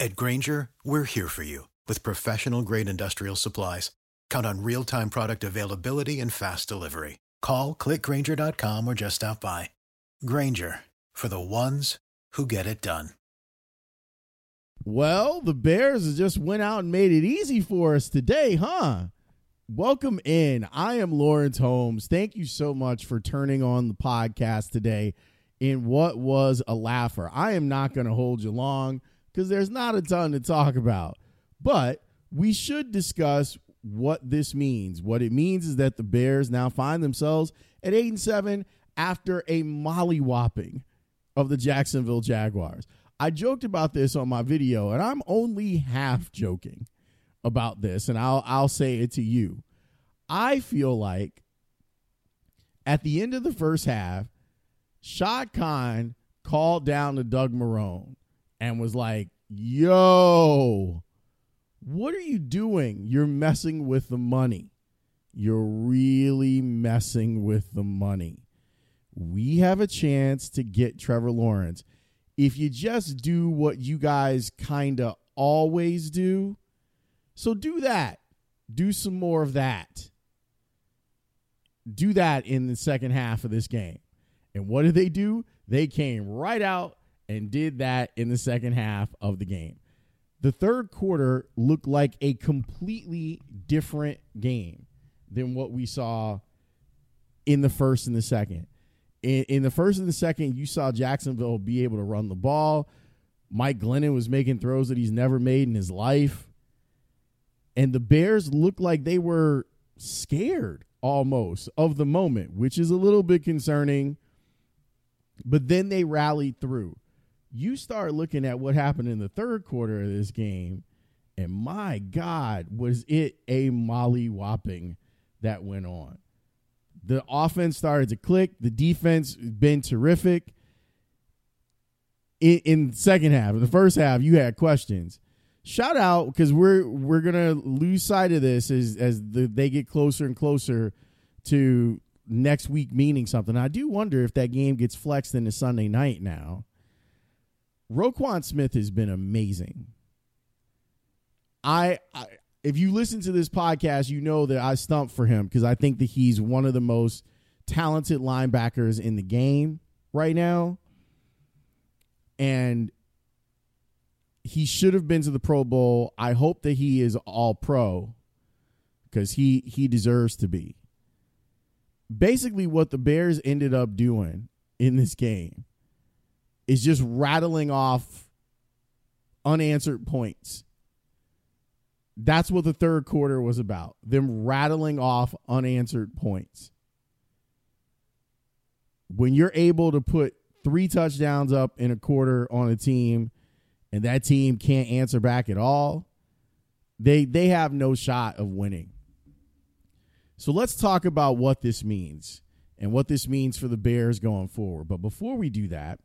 At Grainger, we're here for you with professional grade industrial supplies. Count on real time product availability and fast delivery. Call clickgrainger.com or just stop by. Grainger for the ones who get it done. Well, the Bears just went out and made it easy for us today, huh? Welcome in. I am Lawrence Holmes. Thank you so much for turning on the podcast today in what was a laugher. I am not going to hold you long because there's not a ton to talk about. But we should discuss what this means. What it means is that the Bears now find themselves at 8 and 7 after a mollywhopping of the Jacksonville Jaguars. I joked about this on my video, and I'm only half joking about this, and I'll I'll say it to you. I feel like at the end of the first half, Shad Khan called down to Doug Marrone and was like, yo, what are you doing? You're messing with the money. You're really messing with the money. We have a chance to get Trevor Lawrence. If you just do what you guys kind of always do, so do that. Do some more of that. Do that in the second half of this game. And what did they do? They came right out and did that in the second half of the game the third quarter looked like a completely different game than what we saw in the first and the second. In, in, the first and the second, you saw Jacksonville be able to run the ball. Mike Glennon was making throws that he's never made in his life. And the Bears looked like they were scared almost of the moment, which is a little bit concerning. But then they rallied through you start looking at what happened in the third quarter of this game, and my God, was it a molly whopping that went on. The offense started to click. The defense been terrific. In, in second half, in the first half, you had questions. Shout out because we're we're gonna lose sight of this as as the, they get closer and closer to next week meaning something. I do wonder if that game gets flexed into Sunday night now Roquan Smith has been amazing. I, I if you listen to this podcast, you know that I stump for him because I think that he's one of the most talented linebackers in the game right now. And he should have been to the Pro Bowl. I hope that he is all pro because he he deserves to be. Basically, what the Bears ended up doing in this game is just rattling off unanswered points. That's what the third quarter was about. Them rattling off unanswered points. When you're able to put three touchdowns up in a quarter on a team and that team can't answer back at all, they they have no shot of winning. So let's talk about what this means and what this means for the Bears going forward. But before we do that,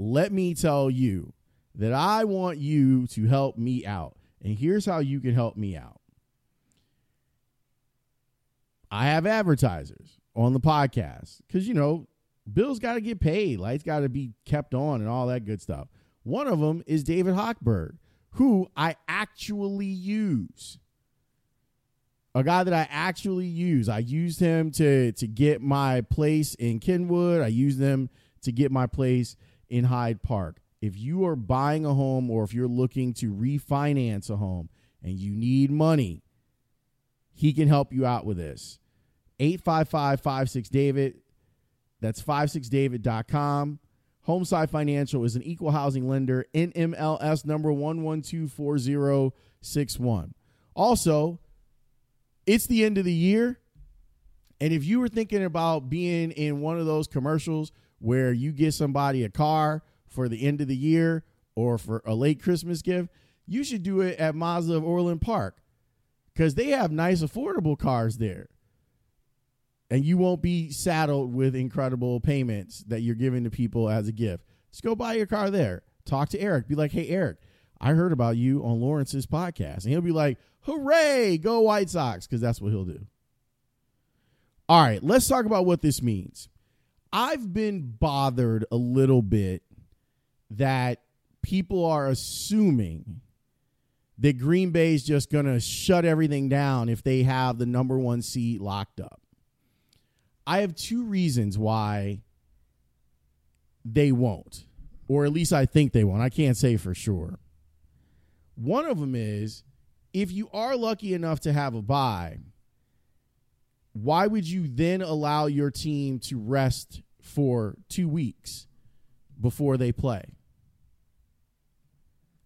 let me tell you that I want you to help me out. And here's how you can help me out. I have advertisers on the podcast because, you know, bills got to get paid, lights got to be kept on, and all that good stuff. One of them is David Hochberg, who I actually use. a guy that I actually use. I used him to to get my place in Kenwood. I used him to get my place in Hyde Park. If you are buying a home or if you're looking to refinance a home and you need money, he can help you out with this. 855 56 David. That's 56david.com. Homeside Financial is an equal housing lender, NMLS number 1124061. Also, it's the end of the year. And if you were thinking about being in one of those commercials where you get somebody a car for the end of the year or for a late Christmas gift, you should do it at Mazda of Orland Park because they have nice, affordable cars there and you won't be saddled with incredible payments that you're giving to people as a gift. Just go buy your car there. Talk to Eric. Be like, hey, Eric, I heard about you on Lawrence's podcast. And he'll be like, hooray, go White Sox, because that's what he'll do. All right, let's talk about what this means. I've been bothered a little bit that people are assuming that Green Bay is just going to shut everything down if they have the number one seat locked up. I have two reasons why they won't, or at least I think they won't. I can't say for sure. One of them is if you are lucky enough to have a bye, why would you then allow your team to rest for two weeks before they play?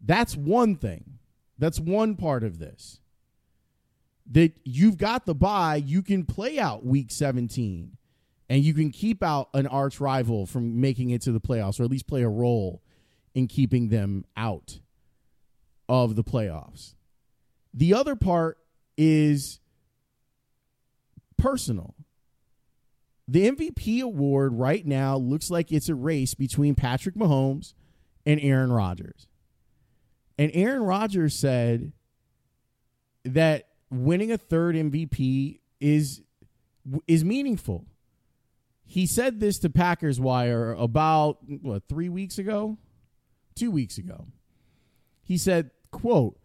That's one thing. That's one part of this that you've got the bye, you can play out week 17 and you can keep out an arch rival from making it to the playoffs or at least play a role in keeping them out of the playoffs. The other part is personal. The MVP award right now looks like it's a race between Patrick Mahomes and Aaron Rodgers. And Aaron Rodgers said that winning a third MVP is is meaningful. He said this to Packers Wire about what 3 weeks ago? 2 weeks ago. He said, quote,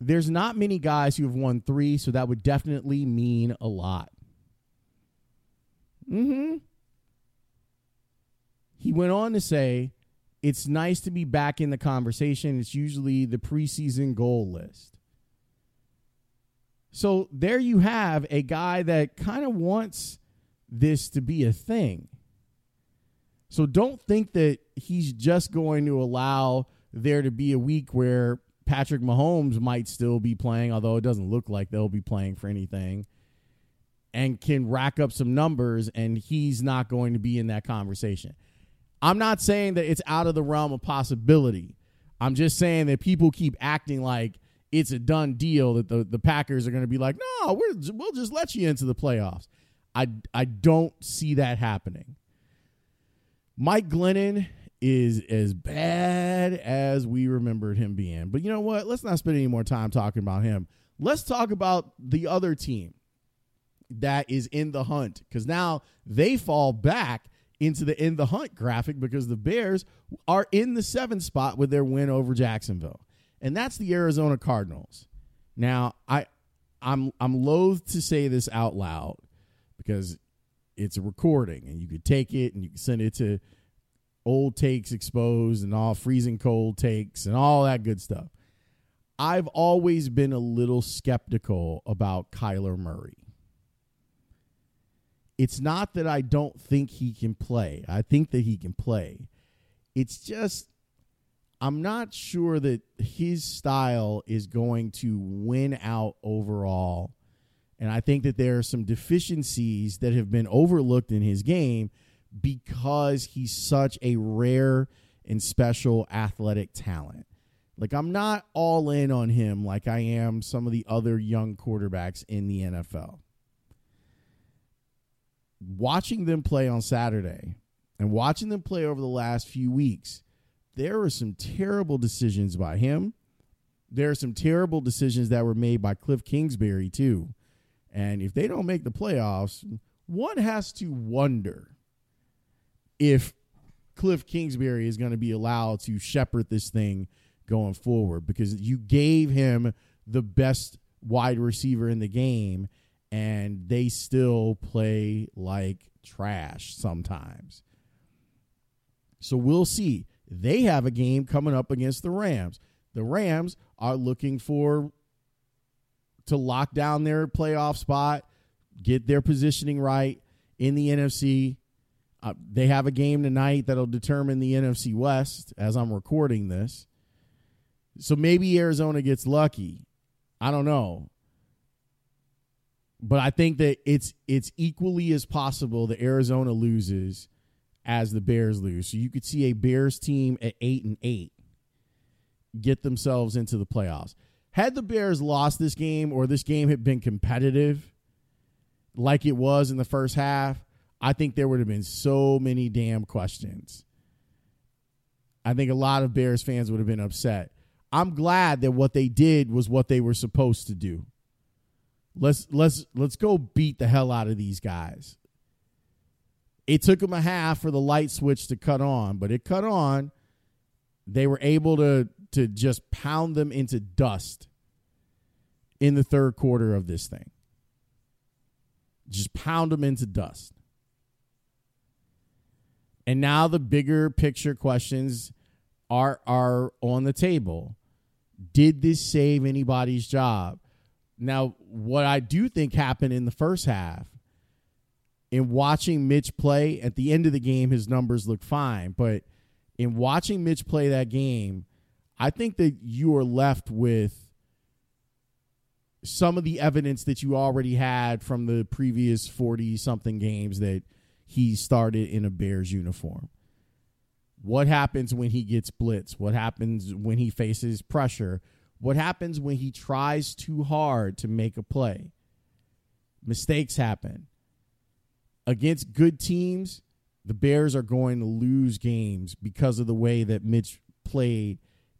there's not many guys who have won 3, so that would definitely mean a lot. Mhm. He went on to say, it's nice to be back in the conversation. It's usually the preseason goal list. So there you have a guy that kind of wants this to be a thing. So don't think that he's just going to allow there to be a week where Patrick Mahomes might still be playing, although it doesn't look like they'll be playing for anything, and can rack up some numbers, and he's not going to be in that conversation. I'm not saying that it's out of the realm of possibility. I'm just saying that people keep acting like it's a done deal that the, the Packers are going to be like, no, we're, we'll just let you into the playoffs. I, I don't see that happening. Mike Glennon is as bad as we remembered him being. But you know what? Let's not spend any more time talking about him. Let's talk about the other team that is in the hunt because now they fall back into the in the hunt graphic because the Bears are in the seventh spot with their win over Jacksonville and that's the Arizona Cardinals. Now, I I'm I'm loath to say this out loud because it's a recording and you could take it and you can send it to old takes exposed and all freezing cold takes and all that good stuff. I've always been a little skeptical about Kyler Murray. It's not that I don't think he can play. I think that he can play. It's just I'm not sure that his style is going to win out overall. And I think that there are some deficiencies that have been overlooked in his game because he's such a rare and special athletic talent. Like, I'm not all in on him like I am some of the other young quarterbacks in the NFL. Watching them play on Saturday and watching them play over the last few weeks there were some terrible decisions by him. There are some terrible decisions that were made by Cliff Kingsbury, too. And if they don't make the playoffs, one has to wonder if Cliff Kingsbury is going to be allowed to shepherd this thing going forward because you gave him the best wide receiver in the game, and they still play like trash sometimes. So we'll see. They have a game coming up against the Rams. The Rams are looking for to lock down their playoff spot, get their positioning right in the NFC. Uh, they have a game tonight that'll determine the NFC West as I'm recording this. So maybe Arizona gets lucky. I don't know. But I think that it's it's equally as possible that Arizona loses as the Bears lose. So you could see a Bears team at 8 and 8 get themselves into the playoffs. Had the Bears lost this game or this game had been competitive like it was in the first half, I think there would have been so many damn questions. I think a lot of Bears fans would have been upset. I'm glad that what they did was what they were supposed to do. Let's let's let's go beat the hell out of these guys. It took them a half for the light switch to cut on, but it cut on. They were able to to just pound them into dust in the third quarter of this thing. Just pound them into dust. And now the bigger picture questions are are on the table. Did this save anybody's job? Now, what I do think happened in the first half, in watching Mitch play, at the end of the game, his numbers look fine. But in watching Mitch play that game, I think that you are left with some of the evidence that you already had from the previous 40 something games that he started in a Bears uniform. What happens when he gets blitz? What happens when he faces pressure? What happens when he tries too hard to make a play? Mistakes happen. Against good teams, the Bears are going to lose games because of the way that Mitch played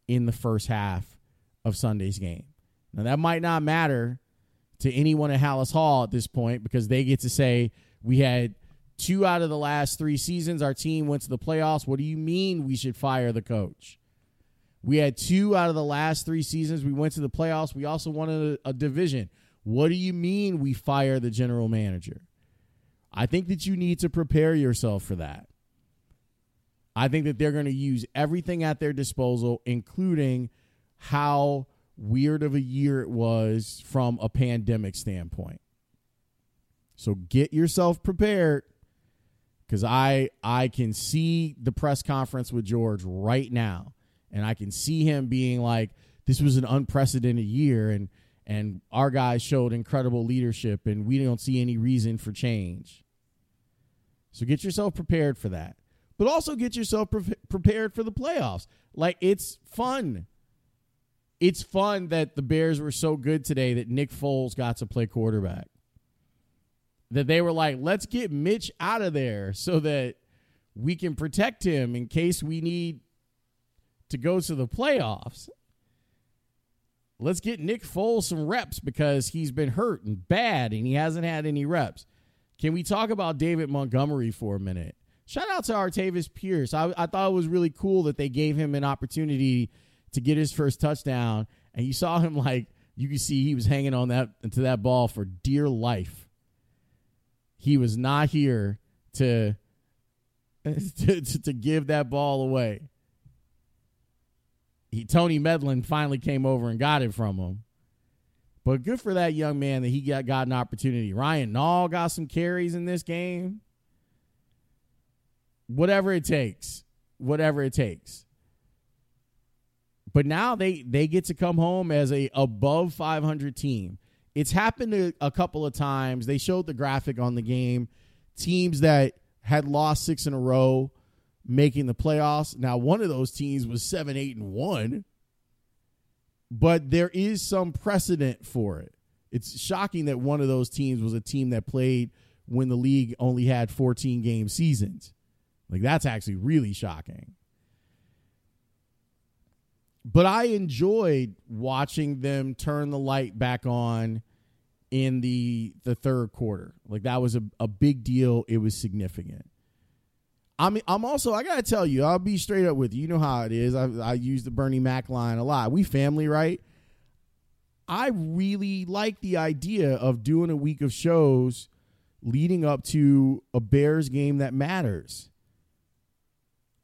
in the first half of Sunday's game. Now, that might not matter to anyone at Halas Hall at this point because they get to say, we had two out of the last three seasons, our team went to the playoffs. What do you mean we should fire the coach? We had two out of the last three seasons. We went to the playoffs. We also won a, a division. What do you mean we fire the general manager? I think that you need to prepare yourself for that. I think that they're going to use everything at their disposal, including how weird of a year it was from a pandemic standpoint. So get yourself prepared because I I can see the press conference with George right now and I can see him being like, "This was an unprecedented year, and and our guys showed incredible leadership, and we don't see any reason for change." So get yourself prepared for that, but also get yourself pre- prepared for the playoffs. Like it's fun. It's fun that the Bears were so good today that Nick Foles got to play quarterback. That they were like, let's get Mitch out of there so that we can protect him in case we need to go to the playoffs. Let's get Nick Foles some reps because he's been hurt and bad and he hasn't had any reps. Can we talk about David Montgomery for a minute? Shout out to Artavis Pierce. I, I thought it was really cool that they gave him an opportunity to get his first touchdown. And you saw him like you could see he was hanging on that to that ball for dear life. He was not here to to, to, to give that ball away he, Tony Medlin finally came over and got it from him. But good for that young man that he got, got an opportunity. Ryan Nall got some carries in this game. Whatever it takes. Whatever it takes. But now they they get to come home as a above 500 team. It's happened a, a couple of times. They showed the graphic on the game. Teams that had lost six in a row making the playoffs. Now, one of those teams was 7 8 and 1, but there is some precedent for it. It's shocking that one of those teams was a team that played when the league only had 14 game seasons. Like, that's actually really shocking. But I enjoyed watching them turn the light back on in the the third quarter. Like that was a, a big deal. It was significant. I'm I'm also I gotta tell you I'll be straight up with you. You know how it is. I I use the Bernie Mac line a lot. We family, right? I really like the idea of doing a week of shows leading up to a Bears game that matters.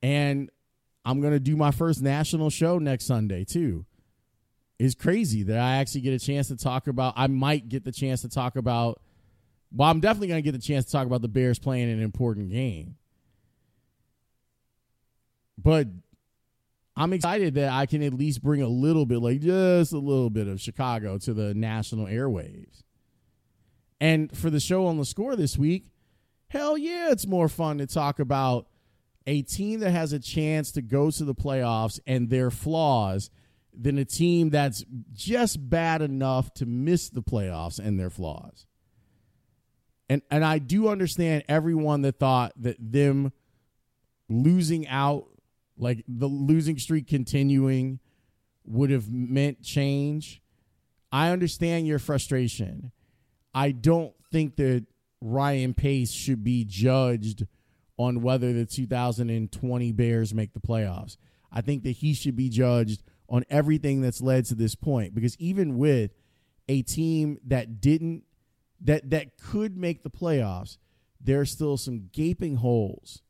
And I'm going to do my first national show next Sunday, too. It's crazy that I actually get a chance to talk about, I might get the chance to talk about, well, I'm definitely going to get the chance to talk about the Bears playing an important game. But I'm excited that I can at least bring a little bit, like just a little bit of Chicago to the national airwaves. And for the show on the score this week, hell yeah, it's more fun to talk about a team that has a chance to go to the playoffs and their flaws than a team that's just bad enough to miss the playoffs and their flaws. And and I do understand everyone that thought that them losing out like the losing streak continuing would have meant change. I understand your frustration. I don't think that Ryan Pace should be judged on whether the 2020 Bears make the playoffs. I think that he should be judged on everything that's led to this point because even with a team that didn't that that could make the playoffs, there are still some gaping holes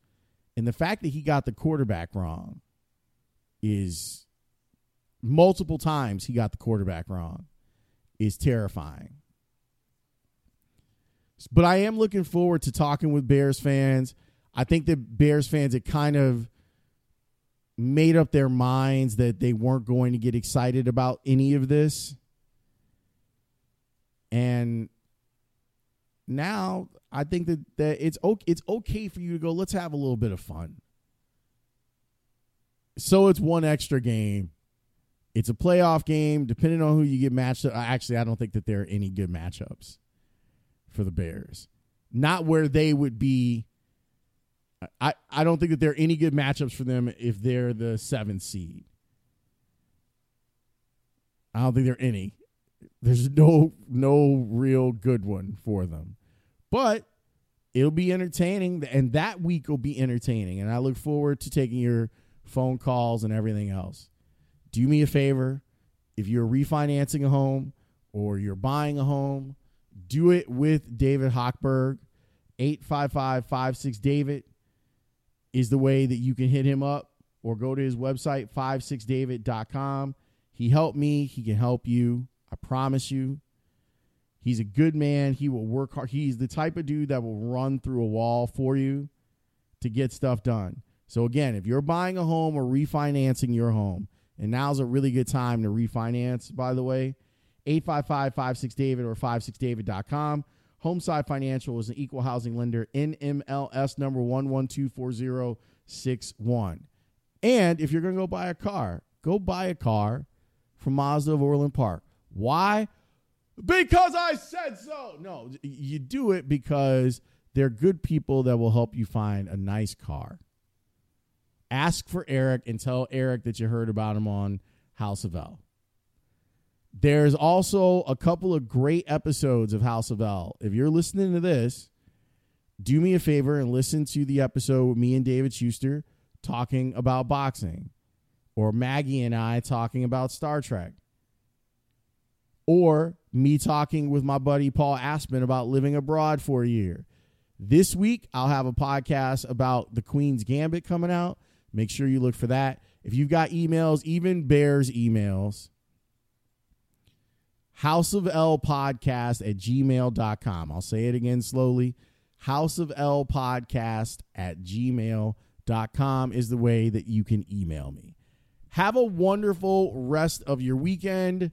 and the fact that he got the quarterback wrong is multiple times he got the quarterback wrong is terrifying. But I am looking forward to talking with Bears fans. I think that Bears fans had kind of made up their minds that they weren't going to get excited about any of this. And now I think that, that it's okay, it's okay for you to go, let's have a little bit of fun. So it's one extra game. It's a playoff game, depending on who you get matched up. Actually, I don't think that there are any good matchups for the Bears. Not where they would be. I, I don't think that there are any good matchups for them if they're the seventh seed. I don't think there are any. There's no no real good one for them. But it'll be entertaining and that week will be entertaining and I look forward to taking your phone calls and everything else. Do me a favor, if you're refinancing a home or you're buying a home, do it with David Hochberg. 855 David is the way that you can hit him up or go to his website 56david.com. He helped me, he can help you. I promise you. He's a good man. He will work hard. He's the type of dude that will run through a wall for you to get stuff done. So again, if you're buying a home or refinancing your home, and now's a really good time to refinance, by the way, 855-56-DAVID or 56david.com. Homeside Financial is an equal housing lender, NMLS number 1124061. And if you're going to go buy a car, go buy a car from Mazda of Orland Park. Why? because I said so. No, you do it because they're good people that will help you find a nice car. Ask for Eric and tell Eric that you heard about him on House of L. There's also a couple of great episodes of House of L. If you're listening to this, do me a favor and listen to the episode with me and David Schuster talking about boxing, or Maggie and I talking about Star Trek or me talking with my buddy Paul Aspen about living abroad for a year. This week, I'll have a podcast about the Queen's Gambit coming out. Make sure you look for that. If you've got emails, even Bears emails, House of L podcast at gmail.com. I'll say it again slowly. House of L podcast at gmail.com is the way that you can email me. Have a wonderful rest of your weekend.